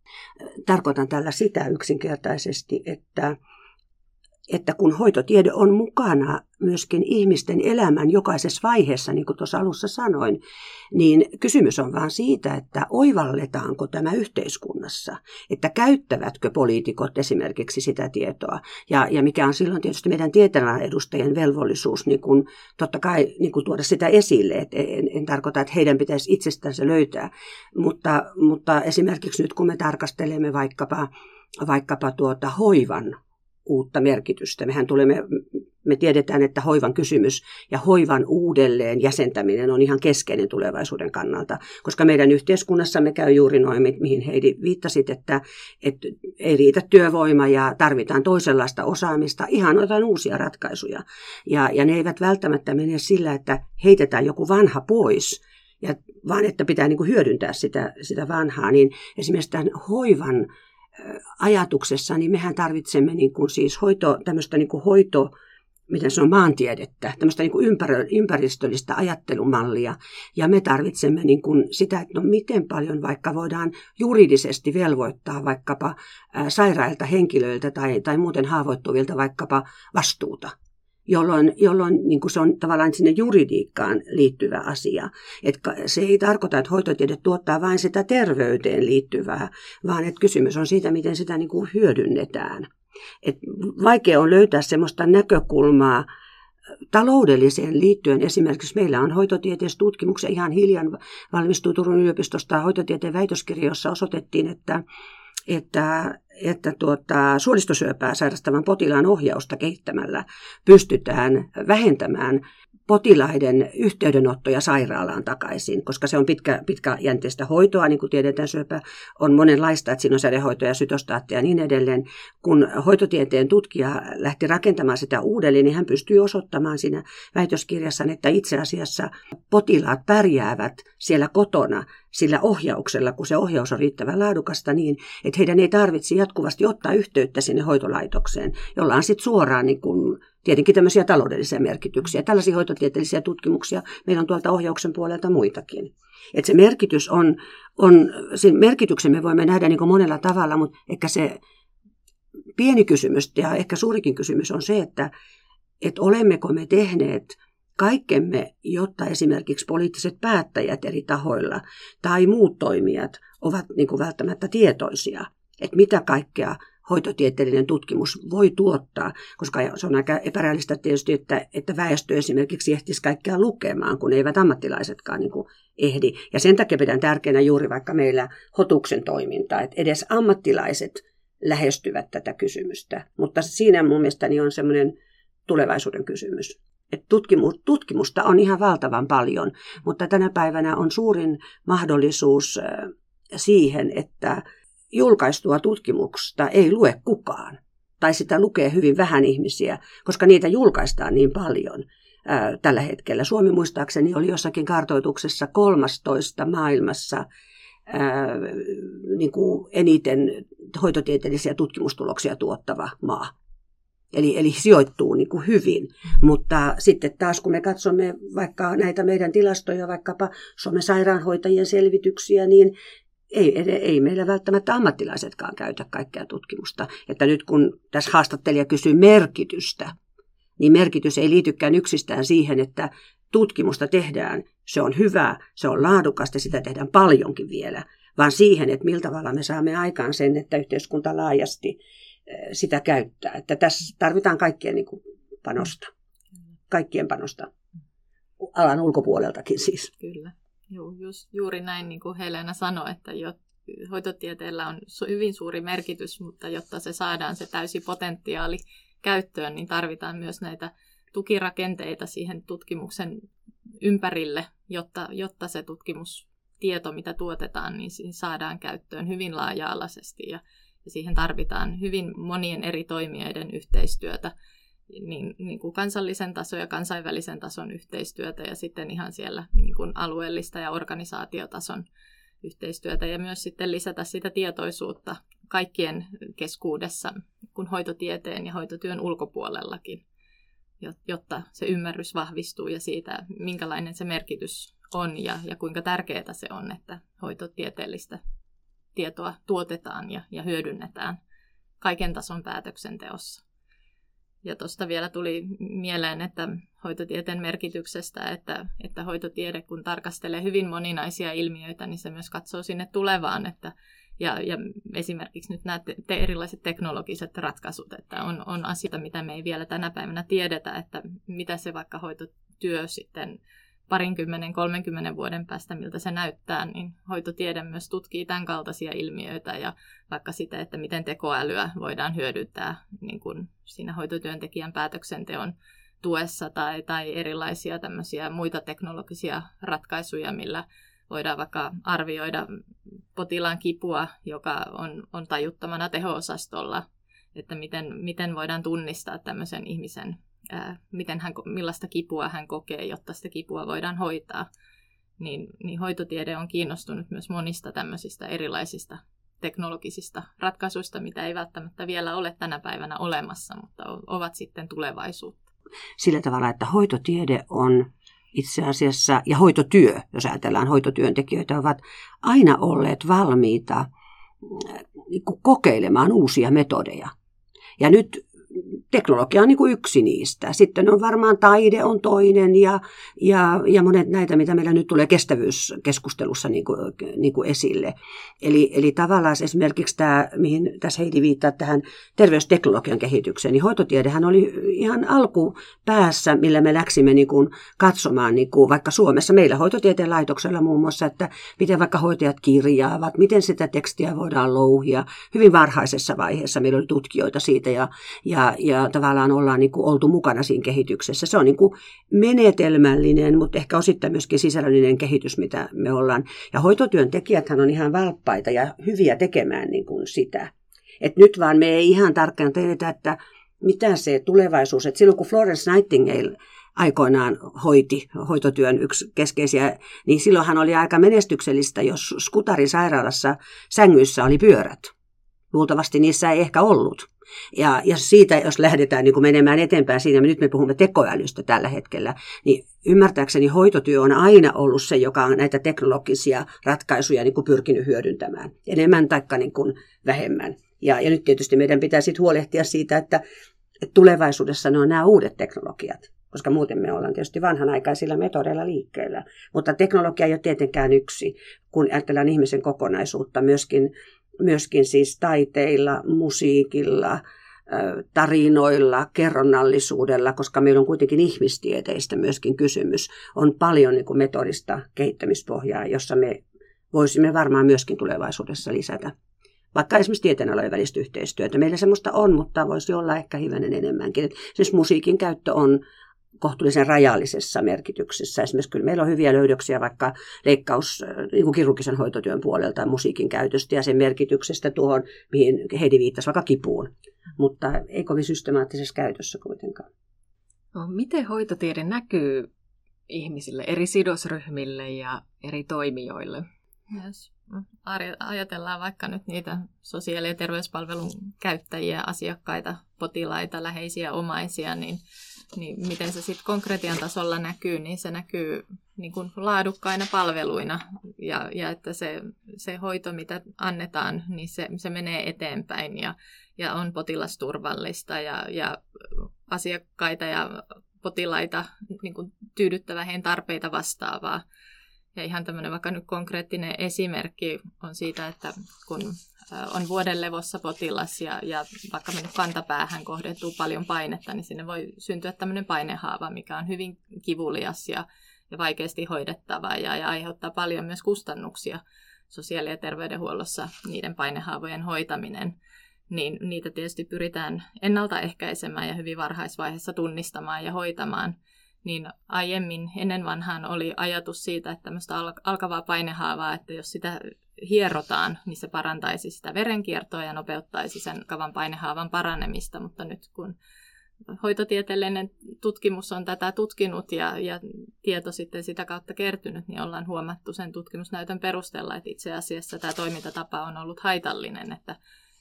Tarkoitan tällä sitä yksinkertaisesti, että että kun hoitotiede on mukana myöskin ihmisten elämän jokaisessa vaiheessa, niin kuin tuossa alussa sanoin, niin kysymys on vain siitä, että oivalletaanko tämä yhteiskunnassa, että käyttävätkö poliitikot esimerkiksi sitä tietoa, ja, ja mikä on silloin tietysti meidän tieteenalan edustajien velvollisuus niin kun, totta kai niin kun tuoda sitä esille, että en, en tarkoita, että heidän pitäisi itsestään se löytää, mutta, mutta esimerkiksi nyt kun me tarkastelemme vaikkapa vaikkapa tuota hoivan uutta merkitystä. Mehän tulemme, me tiedetään, että hoivan kysymys ja hoivan uudelleen jäsentäminen on ihan keskeinen tulevaisuuden kannalta, koska meidän yhteiskunnassamme käy juuri noin, mihin Heidi viittasit, että, että ei riitä työvoima ja tarvitaan toisenlaista osaamista, ihan jotain uusia ratkaisuja. Ja, ja ne eivät välttämättä mene sillä, että heitetään joku vanha pois, ja, vaan että pitää niin kuin hyödyntää sitä, sitä vanhaa, niin esimerkiksi tämän hoivan ajatuksessa, niin mehän tarvitsemme niin kuin siis hoito, tämmöistä niin kuin hoito, miten se on maantiedettä, tämmöistä niin kuin ympärö, ympäristöllistä ajattelumallia. Ja me tarvitsemme niin kuin sitä, että no miten paljon vaikka voidaan juridisesti velvoittaa vaikkapa sairailta henkilöiltä tai, tai muuten haavoittuvilta vaikkapa vastuuta jolloin, jolloin niin kuin se on tavallaan sinne juridiikkaan liittyvä asia. Et se ei tarkoita, että hoitotiede tuottaa vain sitä terveyteen liittyvää, vaan että kysymys on siitä, miten sitä niin kuin hyödynnetään. Et vaikea on löytää sellaista näkökulmaa, taloudelliseen liittyen esimerkiksi meillä on hoitotieteessä tutkimuksia ihan hiljan valmistui Turun yliopistosta hoitotieteen väitöskirja, jossa osoitettiin, että, että että tuota, suolistosyöpää sairastavan potilaan ohjausta kehittämällä pystytään vähentämään potilaiden yhteydenottoja sairaalaan takaisin, koska se on pitkä, pitkäjänteistä hoitoa, niin kuin tiedetään, syöpä on monenlaista, että siinä on sädehoitoja, sytostaatteja ja niin edelleen. Kun hoitotieteen tutkija lähti rakentamaan sitä uudelleen, niin hän pystyi osoittamaan siinä väitöskirjassa, että itse asiassa potilaat pärjäävät siellä kotona sillä ohjauksella, kun se ohjaus on riittävän laadukasta niin, että heidän ei tarvitse jatkuvasti ottaa yhteyttä sinne hoitolaitokseen, jolla on sitten suoraan niin kuin tietenkin tämmöisiä taloudellisia merkityksiä. Tällaisia hoitotieteellisiä tutkimuksia meillä on tuolta ohjauksen puolelta muitakin. Että se merkitys on, on sen merkityksen me voimme nähdä niin monella tavalla, mutta ehkä se pieni kysymys ja ehkä suurikin kysymys on se, että, että olemmeko me tehneet kaikkemme, jotta esimerkiksi poliittiset päättäjät eri tahoilla tai muut toimijat ovat niin kuin välttämättä tietoisia, että mitä kaikkea hoitotieteellinen tutkimus voi tuottaa, koska se on aika epärealista tietysti, että, että väestö esimerkiksi ehtisi kaikkea lukemaan, kun eivät ammattilaisetkaan niin kuin ehdi. Ja sen takia pidän tärkeänä juuri vaikka meillä hotuksen toimintaa, että edes ammattilaiset lähestyvät tätä kysymystä. Mutta siinä mun mielestäni on semmoinen tulevaisuuden kysymys. Että tutkimusta on ihan valtavan paljon, mutta tänä päivänä on suurin mahdollisuus siihen, että julkaistua tutkimusta ei lue kukaan. Tai sitä lukee hyvin vähän ihmisiä, koska niitä julkaistaan niin paljon ää, tällä hetkellä. Suomi muistaakseni oli jossakin kartoituksessa 13 maailmassa ää, niin kuin eniten hoitotieteellisiä tutkimustuloksia tuottava maa. Eli, eli sijoittuu niin kuin hyvin. Mutta sitten taas kun me katsomme vaikka näitä meidän tilastoja, vaikkapa Suomen sairaanhoitajien selvityksiä, niin ei, ei, ei meillä välttämättä ammattilaisetkaan käytä kaikkea tutkimusta. Että nyt kun tässä haastattelija kysyy merkitystä, niin merkitys ei liitykään yksistään siihen, että tutkimusta tehdään, se on hyvää, se on laadukasta, sitä tehdään paljonkin vielä, vaan siihen, että millä tavalla me saamme aikaan sen, että yhteiskunta laajasti sitä käyttää. Että tässä tarvitaan kaikkien niin kuin panosta, kaikkien panosta, alan ulkopuoleltakin siis. Kyllä. Joo, just, juuri näin niin kuin Helena sanoi, että jo, hoitotieteellä on hyvin suuri merkitys, mutta jotta se saadaan se täysi potentiaali käyttöön, niin tarvitaan myös näitä tukirakenteita siihen tutkimuksen ympärille, jotta, jotta se tutkimustieto, mitä tuotetaan, niin saadaan käyttöön hyvin laaja-alaisesti ja, ja siihen tarvitaan hyvin monien eri toimijoiden yhteistyötä niin, niin kuin kansallisen tason ja kansainvälisen tason yhteistyötä ja sitten ihan siellä niin kuin alueellista ja organisaatiotason yhteistyötä ja myös sitten lisätä sitä tietoisuutta kaikkien keskuudessa, kun hoitotieteen ja hoitotyön ulkopuolellakin, jotta se ymmärrys vahvistuu ja siitä, minkälainen se merkitys on ja, ja kuinka tärkeää se on, että hoitotieteellistä tietoa tuotetaan ja, ja hyödynnetään kaiken tason päätöksenteossa. Ja tuosta vielä tuli mieleen, että hoitotieteen merkityksestä, että, että hoitotiede kun tarkastelee hyvin moninaisia ilmiöitä, niin se myös katsoo sinne tulevaan, että ja, ja esimerkiksi nyt nämä te, te erilaiset teknologiset ratkaisut, että on, on asioita, mitä me ei vielä tänä päivänä tiedetä, että mitä se vaikka hoitotyö sitten parinkymmenen, kolmenkymmenen vuoden päästä, miltä se näyttää, niin hoitotiede myös tutkii tämän kaltaisia ilmiöitä ja vaikka sitä, että miten tekoälyä voidaan hyödyntää niin kuin siinä hoitotyöntekijän päätöksenteon tuessa tai, tai erilaisia tämmöisiä muita teknologisia ratkaisuja, millä voidaan vaikka arvioida potilaan kipua, joka on, on tajuttamana teho-osastolla, että miten, miten voidaan tunnistaa tämmöisen ihmisen miten hän, millaista kipua hän kokee, jotta sitä kipua voidaan hoitaa. Niin, niin hoitotiede on kiinnostunut myös monista tämmöisistä erilaisista teknologisista ratkaisuista, mitä ei välttämättä vielä ole tänä päivänä olemassa, mutta ovat sitten tulevaisuutta. Sillä tavalla, että hoitotiede on itse asiassa, ja hoitotyö, jos ajatellaan hoitotyöntekijöitä, ovat aina olleet valmiita niin kokeilemaan uusia metodeja. Ja nyt teknologia on niin kuin yksi niistä. Sitten on varmaan taide on toinen ja, ja, ja monet näitä, mitä meillä nyt tulee kestävyyskeskustelussa niin kuin, niin kuin esille. Eli, eli tavallaan esimerkiksi tämä, mihin tässä Heidi viittaa tähän terveysteknologian kehitykseen, niin hoitotiedehän oli ihan alkupäässä, millä me läksimme niin kuin katsomaan niin kuin vaikka Suomessa, meillä hoitotieteen laitoksella muun muassa, että miten vaikka hoitajat kirjaavat, miten sitä tekstiä voidaan louhia. Hyvin varhaisessa vaiheessa meillä oli tutkijoita siitä ja, ja ja, tavallaan ollaan niin kuin oltu mukana siinä kehityksessä. Se on niin kuin menetelmällinen, mutta ehkä osittain myöskin sisällöllinen kehitys, mitä me ollaan. Ja hoitotyöntekijäthän on ihan valppaita ja hyviä tekemään niin kuin sitä. Et nyt vaan me ei ihan tarkkaan tiedetä, että mitä se tulevaisuus, että silloin kun Florence Nightingale aikoinaan hoiti hoitotyön yksi keskeisiä, niin silloinhan oli aika menestyksellistä, jos Skutarin sairaalassa sängyissä oli pyörät. Luultavasti niissä ei ehkä ollut. Ja, ja siitä, jos lähdetään niin kuin menemään eteenpäin siinä, nyt me puhumme tekoälystä tällä hetkellä, niin ymmärtääkseni hoitotyö on aina ollut se, joka on näitä teknologisia ratkaisuja niin kuin pyrkinyt hyödyntämään, enemmän tai niin vähemmän. Ja, ja nyt tietysti meidän pitää sitten huolehtia siitä, että, että tulevaisuudessa ne on nämä uudet teknologiat, koska muuten me ollaan tietysti vanhanaikaisilla metodeilla liikkeellä. Mutta teknologia ei ole tietenkään yksi, kun ajatellaan ihmisen kokonaisuutta, myöskin myöskin siis taiteilla, musiikilla, tarinoilla, kerronnallisuudella, koska meillä on kuitenkin ihmistieteistä myöskin kysymys. On paljon niin kuin metodista kehittämispohjaa, jossa me voisimme varmaan myöskin tulevaisuudessa lisätä. Vaikka esimerkiksi tieteenalojen välistä yhteistyötä. Meillä semmoista on, mutta voisi olla ehkä hivenen enemmänkin. Esimerkiksi musiikin käyttö on kohtuullisen rajallisessa merkityksessä. Esimerkiksi kyllä meillä on hyviä löydöksiä vaikka leikkaus, niin kuin kirurgisen hoitotyön puolelta ja musiikin käytöstä ja sen merkityksestä tuohon, mihin Heidi viittasi, vaikka kipuun. Mutta ei kovin systemaattisessa käytössä kuitenkaan. No, miten hoitotiede näkyy ihmisille, eri sidosryhmille ja eri toimijoille? Jos ajatellaan vaikka nyt niitä sosiaali- ja terveyspalvelun käyttäjiä, asiakkaita, potilaita, läheisiä, omaisia, niin, niin miten se sitten konkretian tasolla näkyy, niin se näkyy niin kuin laadukkaina palveluina ja, ja että se, se hoito, mitä annetaan, niin se, se menee eteenpäin ja, ja on potilasturvallista ja, ja asiakkaita ja potilaita niin kuin tyydyttävä heidän tarpeita vastaavaa. Ja ihan tämmöinen vaikka nyt konkreettinen esimerkki on siitä, että kun on vuoden levossa potilas ja, ja vaikka mennyt kantapäähän kohdentuu paljon painetta, niin sinne voi syntyä tämmöinen painehaava, mikä on hyvin kivulias ja, ja vaikeasti hoidettava ja, ja aiheuttaa paljon myös kustannuksia sosiaali- ja terveydenhuollossa niiden painehaavojen hoitaminen. Niin niitä tietysti pyritään ennaltaehkäisemään ja hyvin varhaisvaiheessa tunnistamaan ja hoitamaan – niin aiemmin ennen vanhaan oli ajatus siitä, että tämmöistä alkavaa painehaavaa, että jos sitä hierotaan, niin se parantaisi sitä verenkiertoa ja nopeuttaisi sen kavan painehaavan paranemista, mutta nyt kun hoitotieteellinen tutkimus on tätä tutkinut ja, ja tieto sitten sitä kautta kertynyt, niin ollaan huomattu sen tutkimusnäytön perusteella, että itse asiassa tämä toimintatapa on ollut haitallinen, että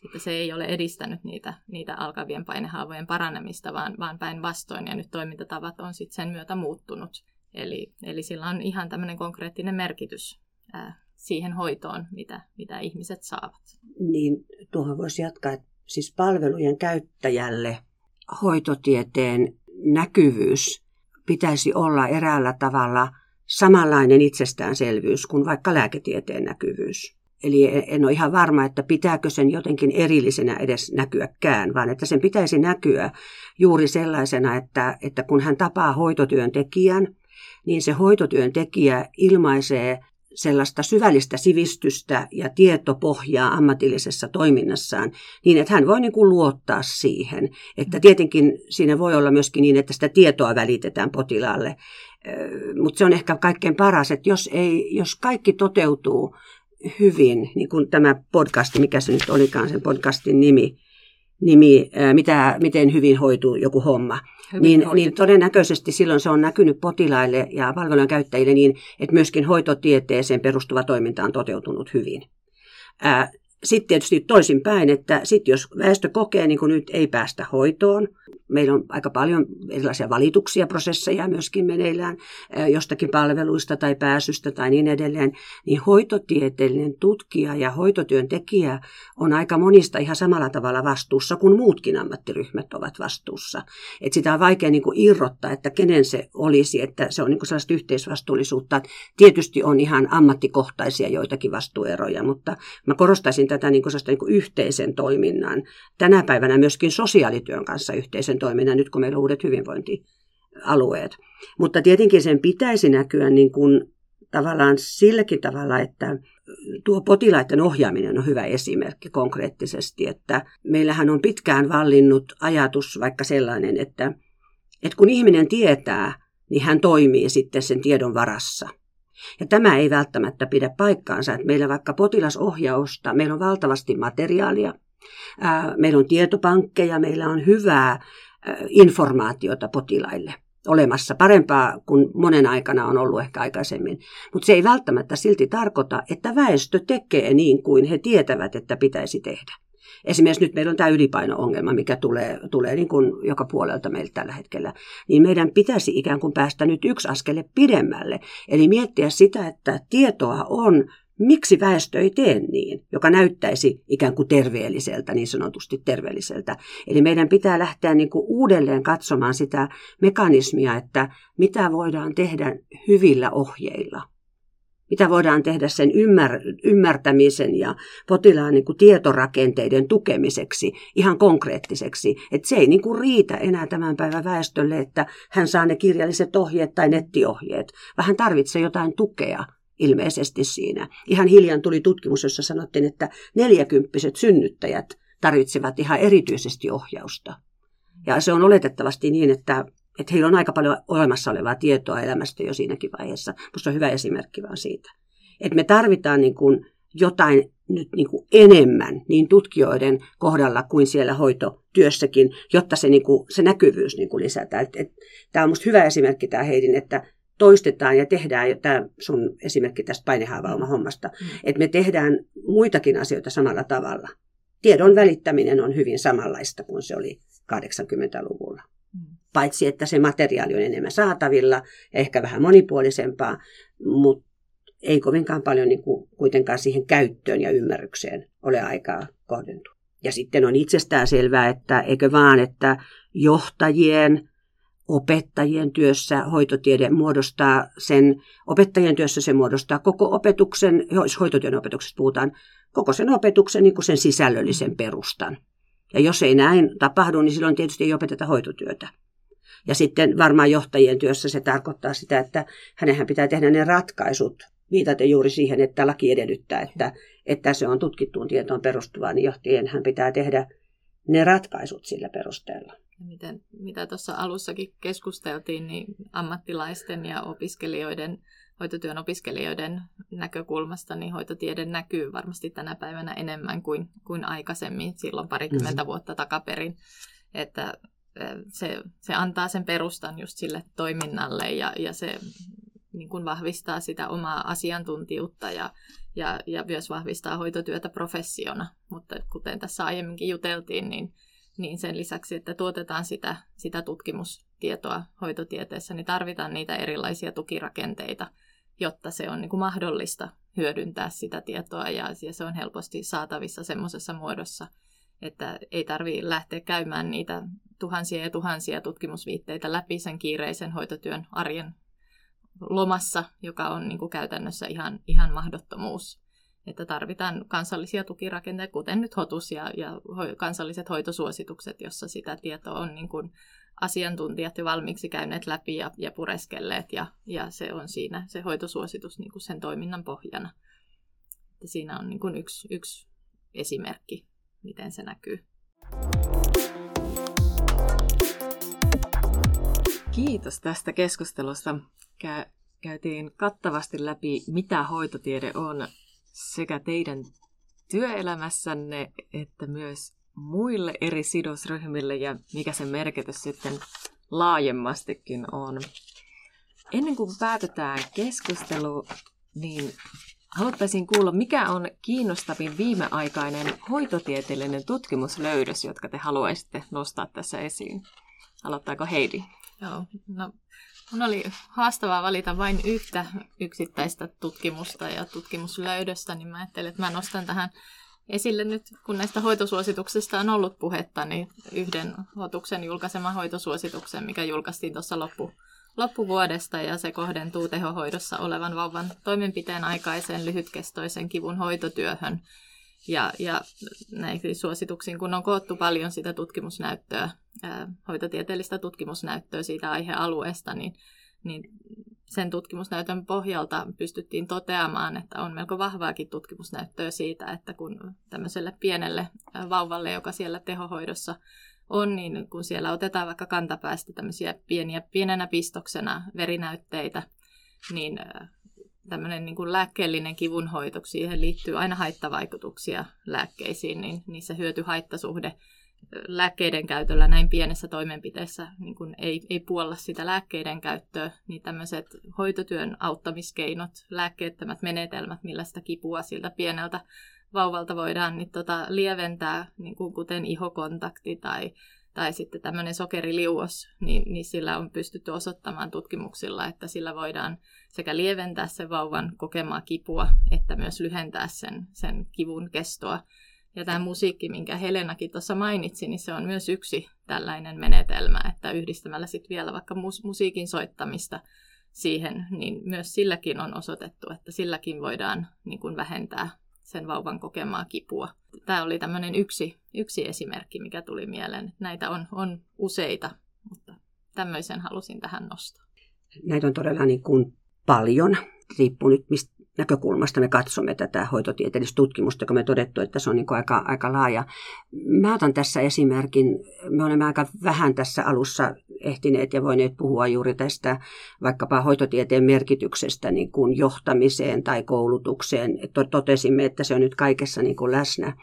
että se ei ole edistänyt niitä, niitä alkavien painehaavojen paranemista, vaan, vaan päinvastoin, ja nyt toimintatavat on sitten sen myötä muuttunut. Eli, eli sillä on ihan tämmöinen konkreettinen merkitys ää, siihen hoitoon, mitä, mitä ihmiset saavat. Niin, tuohon voisi jatkaa, että siis palvelujen käyttäjälle hoitotieteen näkyvyys pitäisi olla eräällä tavalla samanlainen itsestäänselvyys kuin vaikka lääketieteen näkyvyys. Eli en ole ihan varma, että pitääkö sen jotenkin erillisenä edes näkyäkään, vaan että sen pitäisi näkyä juuri sellaisena, että, että kun hän tapaa hoitotyöntekijän, niin se hoitotyöntekijä ilmaisee sellaista syvällistä sivistystä ja tietopohjaa ammatillisessa toiminnassaan, niin että hän voi niin kuin luottaa siihen. Että tietenkin siinä voi olla myöskin niin, että sitä tietoa välitetään potilaalle, mutta se on ehkä kaikkein paras, että jos, ei, jos kaikki toteutuu hyvin, niin kuin tämä podcasti, mikä se nyt olikaan sen podcastin nimi, nimi mitä, miten hyvin hoituu joku homma, niin, niin todennäköisesti silloin se on näkynyt potilaille ja palvelujen käyttäjille niin, että myöskin hoitotieteeseen perustuva toiminta on toteutunut hyvin. Sitten tietysti toisinpäin, että sitten jos väestö kokee, niin kuin nyt ei päästä hoitoon, meillä on aika paljon erilaisia valituksia, prosesseja myöskin meneillään jostakin palveluista tai pääsystä tai niin edelleen, niin hoitotieteellinen tutkija ja hoitotyöntekijä on aika monista ihan samalla tavalla vastuussa kuin muutkin ammattiryhmät ovat vastuussa. Et sitä on vaikea niin kuin irrottaa, että kenen se olisi, että se on niin kuin sellaista yhteisvastuullisuutta. Tietysti on ihan ammattikohtaisia joitakin vastuueroja, mutta mä korostaisin tätä niin kuin niin kuin yhteisen toiminnan, tänä päivänä myöskin sosiaalityön kanssa yhteisen toiminnan, nyt kun meillä on uudet hyvinvointialueet. Mutta tietenkin sen pitäisi näkyä niin kuin tavallaan silläkin tavalla, että tuo potilaiden ohjaaminen on hyvä esimerkki konkreettisesti, että meillähän on pitkään vallinnut ajatus vaikka sellainen, että, että kun ihminen tietää, niin hän toimii sitten sen tiedon varassa – ja tämä ei välttämättä pidä paikkaansa, että meillä vaikka potilasohjausta, meillä on valtavasti materiaalia, meillä on tietopankkeja, meillä on hyvää informaatiota potilaille olemassa, parempaa kuin monen aikana on ollut ehkä aikaisemmin. Mutta se ei välttämättä silti tarkoita, että väestö tekee niin kuin he tietävät, että pitäisi tehdä. Esimerkiksi nyt meillä on tämä ylipaino-ongelma, mikä tulee, tulee niin kuin joka puolelta meiltä tällä hetkellä. Niin meidän pitäisi ikään kuin päästä nyt yksi askele pidemmälle. Eli miettiä sitä, että tietoa on, miksi väestö ei tee niin, joka näyttäisi ikään kuin terveelliseltä, niin sanotusti terveelliseltä. Eli meidän pitää lähteä niin kuin uudelleen katsomaan sitä mekanismia, että mitä voidaan tehdä hyvillä ohjeilla mitä voidaan tehdä sen ymmär, ymmärtämisen ja potilaan niin kuin tietorakenteiden tukemiseksi ihan konkreettiseksi. Että se ei niin kuin riitä enää tämän päivän väestölle, että hän saa ne kirjalliset ohjeet tai nettiohjeet, vaan hän tarvitsee jotain tukea ilmeisesti siinä. Ihan hiljan tuli tutkimus, jossa sanottiin, että neljäkymppiset synnyttäjät tarvitsevat ihan erityisesti ohjausta. Ja se on oletettavasti niin, että että heillä on aika paljon olemassa olevaa tietoa elämästä jo siinäkin vaiheessa. Minusta on hyvä esimerkki vaan siitä. Että me tarvitaan niin kuin jotain nyt niin kuin enemmän niin tutkijoiden kohdalla kuin siellä hoitotyössäkin, jotta se, niin kuin, se näkyvyys niin kuin lisätään. Et, et, tämä on minusta hyvä esimerkki tämä Heidin, että toistetaan ja tehdään tämä sun esimerkki tästä painehaavauma hommasta, mm. että me tehdään muitakin asioita samalla tavalla. Tiedon välittäminen on hyvin samanlaista kuin se oli 80-luvulla. Mm. Paitsi, että se materiaali on enemmän saatavilla ja ehkä vähän monipuolisempaa, mutta ei kovinkaan paljon niin kuin kuitenkaan siihen käyttöön ja ymmärrykseen ole aikaa kohdentua. Ja sitten on itsestään selvää, että eikö vaan, että johtajien, opettajien työssä hoitotiede muodostaa sen, opettajien työssä se muodostaa koko opetuksen, jos hoitotyön opetuksesta puhutaan, koko sen opetuksen niin kuin sen sisällöllisen perustan. Ja jos ei näin tapahdu, niin silloin tietysti ei opeteta hoitotyötä. Ja sitten varmaan johtajien työssä se tarkoittaa sitä, että hänenhän pitää tehdä ne ratkaisut viitaten juuri siihen, että laki edellyttää, että, että se on tutkittuun tietoon perustuvaa, niin johtajien hän pitää tehdä ne ratkaisut sillä perusteella. Miten, mitä tuossa alussakin keskusteltiin, niin ammattilaisten ja opiskelijoiden, hoitotyön opiskelijoiden näkökulmasta, niin hoitotiede näkyy varmasti tänä päivänä enemmän kuin, kuin aikaisemmin, silloin parikymmentä mm. vuotta takaperin. Että se, se antaa sen perustan just sille toiminnalle ja, ja se niin kuin vahvistaa sitä omaa asiantuntijuutta ja, ja, ja myös vahvistaa hoitotyötä professiona. Mutta kuten tässä aiemminkin juteltiin, niin, niin sen lisäksi, että tuotetaan sitä, sitä tutkimustietoa hoitotieteessä, niin tarvitaan niitä erilaisia tukirakenteita, jotta se on niin kuin mahdollista hyödyntää sitä tietoa ja, se on helposti saatavissa semmoisessa muodossa, että ei tarvitse lähteä käymään niitä tuhansia ja tuhansia tutkimusviitteitä läpi sen kiireisen hoitotyön arjen lomassa, joka on niin kuin käytännössä ihan, ihan mahdottomuus. Että tarvitaan kansallisia tukirakenteita, kuten nyt HOTUS ja, ja kansalliset hoitosuositukset, jossa sitä tietoa on niin kuin asiantuntijat jo valmiiksi käyneet läpi ja, ja pureskelleet, ja, ja se on siinä se hoitosuositus niin kuin sen toiminnan pohjana. Että siinä on niin kuin yksi, yksi esimerkki, miten se näkyy. Kiitos tästä keskustelusta käytiin kattavasti läpi, mitä hoitotiede on sekä teidän työelämässänne että myös muille eri sidosryhmille ja mikä sen merkitys sitten laajemmastikin on. Ennen kuin päätetään keskustelu, niin haluttaisiin kuulla, mikä on kiinnostavin viimeaikainen hoitotieteellinen tutkimuslöydös, jotka te haluaisitte nostaa tässä esiin. Aloittaako Heidi? Joo, no Mun oli haastavaa valita vain yhtä yksittäistä tutkimusta ja tutkimuslöydöstä, niin mä ajattelin, että mä nostan tähän esille nyt, kun näistä hoitosuosituksista on ollut puhetta, niin yhden hotuksen julkaiseman hoitosuosituksen, mikä julkaistiin tuossa loppu, loppuvuodesta ja se kohdentuu tehohoidossa olevan vauvan toimenpiteen aikaiseen lyhytkestoisen kivun hoitotyöhön. Ja, ja näihin suosituksiin, kun on koottu paljon sitä tutkimusnäyttöä, hoitotieteellistä tutkimusnäyttöä siitä aihealueesta, niin, niin sen tutkimusnäytön pohjalta pystyttiin toteamaan, että on melko vahvaakin tutkimusnäyttöä siitä, että kun tämmöiselle pienelle vauvalle, joka siellä tehohoidossa on, niin kun siellä otetaan vaikka kantapäästä tämmöisiä pieniä, pienenä pistoksena verinäytteitä, niin tämmöinen niin lääkkeellinen kivunhoito, siihen liittyy aina haittavaikutuksia lääkkeisiin, niin, se hyöty-haittasuhde lääkkeiden käytöllä näin pienessä toimenpiteessä niin kuin ei, ei puolla sitä lääkkeiden käyttöä, niin tämmöiset hoitotyön auttamiskeinot, lääkkeettömät menetelmät, millä sitä kipua siltä pieneltä vauvalta voidaan niin tota, lieventää, niin kuin kuten ihokontakti tai tai sitten tämmöinen sokeriliuos, niin, niin sillä on pystytty osoittamaan tutkimuksilla, että sillä voidaan sekä lieventää sen vauvan kokemaa kipua, että myös lyhentää sen, sen kivun kestoa. Ja tämä musiikki, minkä Helenakin tuossa mainitsi, niin se on myös yksi tällainen menetelmä, että yhdistämällä sitten vielä vaikka musiikin soittamista siihen, niin myös silläkin on osoitettu, että silläkin voidaan niin kuin vähentää sen vauvan kokemaa kipua. Tämä oli tämmöinen yksi, yksi esimerkki, mikä tuli mieleen. Näitä on, on useita, mutta tämmöisen halusin tähän nostaa. Näitä on todella niin kuin paljon. Riippuu nyt, mistä näkökulmasta me katsomme tätä hoitotieteellistä tutkimusta, kun me todettu, että se on niin aika, aika laaja. Mä otan tässä esimerkin, me olemme aika vähän tässä alussa ehtineet ja voineet puhua juuri tästä vaikkapa hoitotieteen merkityksestä niin kuin johtamiseen tai koulutukseen. Totesimme, että se on nyt kaikessa niin kuin läsnä.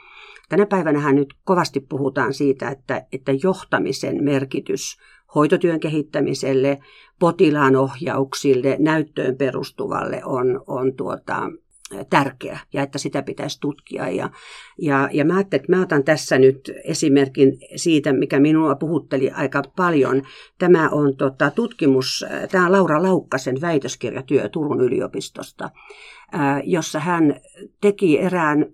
Tänä päivänä nyt kovasti puhutaan siitä, että, että johtamisen merkitys hoitotyön kehittämiselle, potilaan ohjauksille, näyttöön perustuvalle on, on tuota, tärkeä ja että sitä pitäisi tutkia. Ja, ja, ja mä ajattelin, että mä otan tässä nyt esimerkin siitä, mikä minua puhutteli aika paljon. Tämä on tota, tutkimus, tämä on Laura Laukkasen väitöskirjatyö Turun yliopistosta, jossa hän teki erään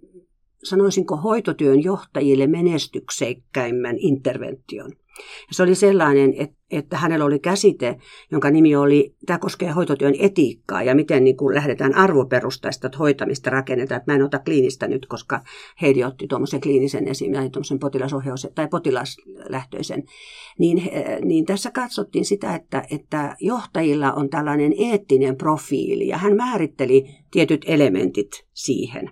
sanoisinko hoitotyön johtajille menestykseikkäimmän intervention. Se oli sellainen, että hänellä oli käsite, jonka nimi oli, tämä koskee hoitotyön etiikkaa ja miten niin kuin lähdetään arvoperustaista hoitamista rakennetaan. Mä en ota kliinistä nyt, koska Heidi otti tuommoisen kliinisen esimerkiksi, tuommoisen potilasohjaus- tai potilaslähtöisen. Niin, niin tässä katsottiin sitä, että, että johtajilla on tällainen eettinen profiili ja hän määritteli tietyt elementit siihen.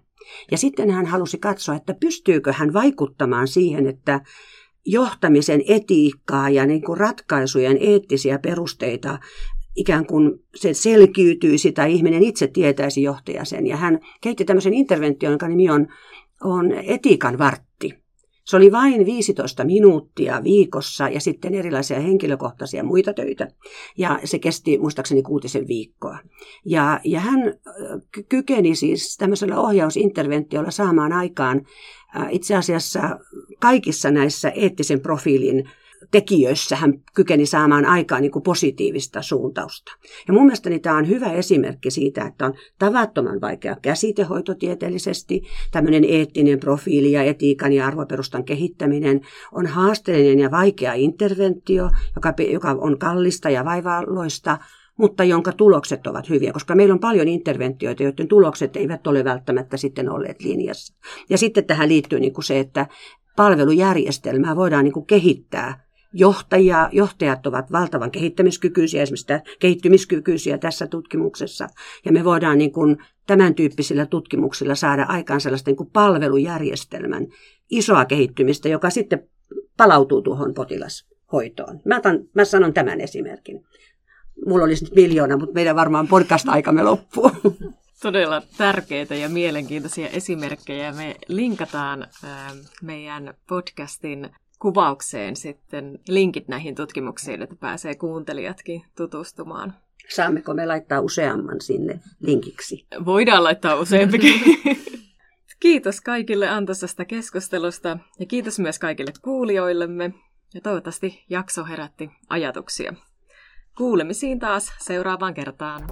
Ja sitten hän halusi katsoa, että pystyykö hän vaikuttamaan siihen, että johtamisen etiikkaa ja niin kuin ratkaisujen eettisiä perusteita ikään kuin se selkiytyisi tai ihminen itse tietäisi johtaja sen. Ja hän keitti tämmöisen intervention, jonka nimi on, on etiikan vartti. Se oli vain 15 minuuttia viikossa ja sitten erilaisia henkilökohtaisia muita töitä. Ja se kesti muistaakseni kuutisen viikkoa. Ja, ja hän kykeni siis tämmöisellä ohjausinterventiolla saamaan aikaan itse asiassa kaikissa näissä eettisen profiilin tekijöissä hän kykeni saamaan aikaan niin kuin positiivista suuntausta. Ja mun mielestäni tämä on hyvä esimerkki siitä, että on tavattoman vaikea käsite hoitotieteellisesti. Tämmöinen eettinen profiili ja etiikan ja arvoperustan kehittäminen on haasteellinen ja vaikea interventio, joka, joka on kallista ja vaivalloista, mutta jonka tulokset ovat hyviä, koska meillä on paljon interventioita, joiden tulokset eivät ole välttämättä sitten olleet linjassa. Ja sitten tähän liittyy niin kuin se, että palvelujärjestelmää voidaan niin kuin kehittää johtajia, johtajat ovat valtavan kehittämiskykyisiä, esimerkiksi kehittymiskykyisiä tässä tutkimuksessa. Ja me voidaan niin kuin tämän tyyppisillä tutkimuksilla saada aikaan sellaista niin kuin palvelujärjestelmän isoa kehittymistä, joka sitten palautuu tuohon potilashoitoon. Mä, otan, mä sanon tämän esimerkin. Mulla olisi nyt miljoona, mutta meidän varmaan podcast-aikamme loppuu. Todella tärkeitä ja mielenkiintoisia esimerkkejä. Me linkataan meidän podcastin kuvaukseen sitten linkit näihin tutkimuksiin, että pääsee kuuntelijatkin tutustumaan. Saammeko me laittaa useamman sinne linkiksi? Voidaan laittaa useampikin. kiitos kaikille antoisesta keskustelusta ja kiitos myös kaikille kuulijoillemme. Ja toivottavasti jakso herätti ajatuksia. Kuulemisiin taas seuraavaan kertaan.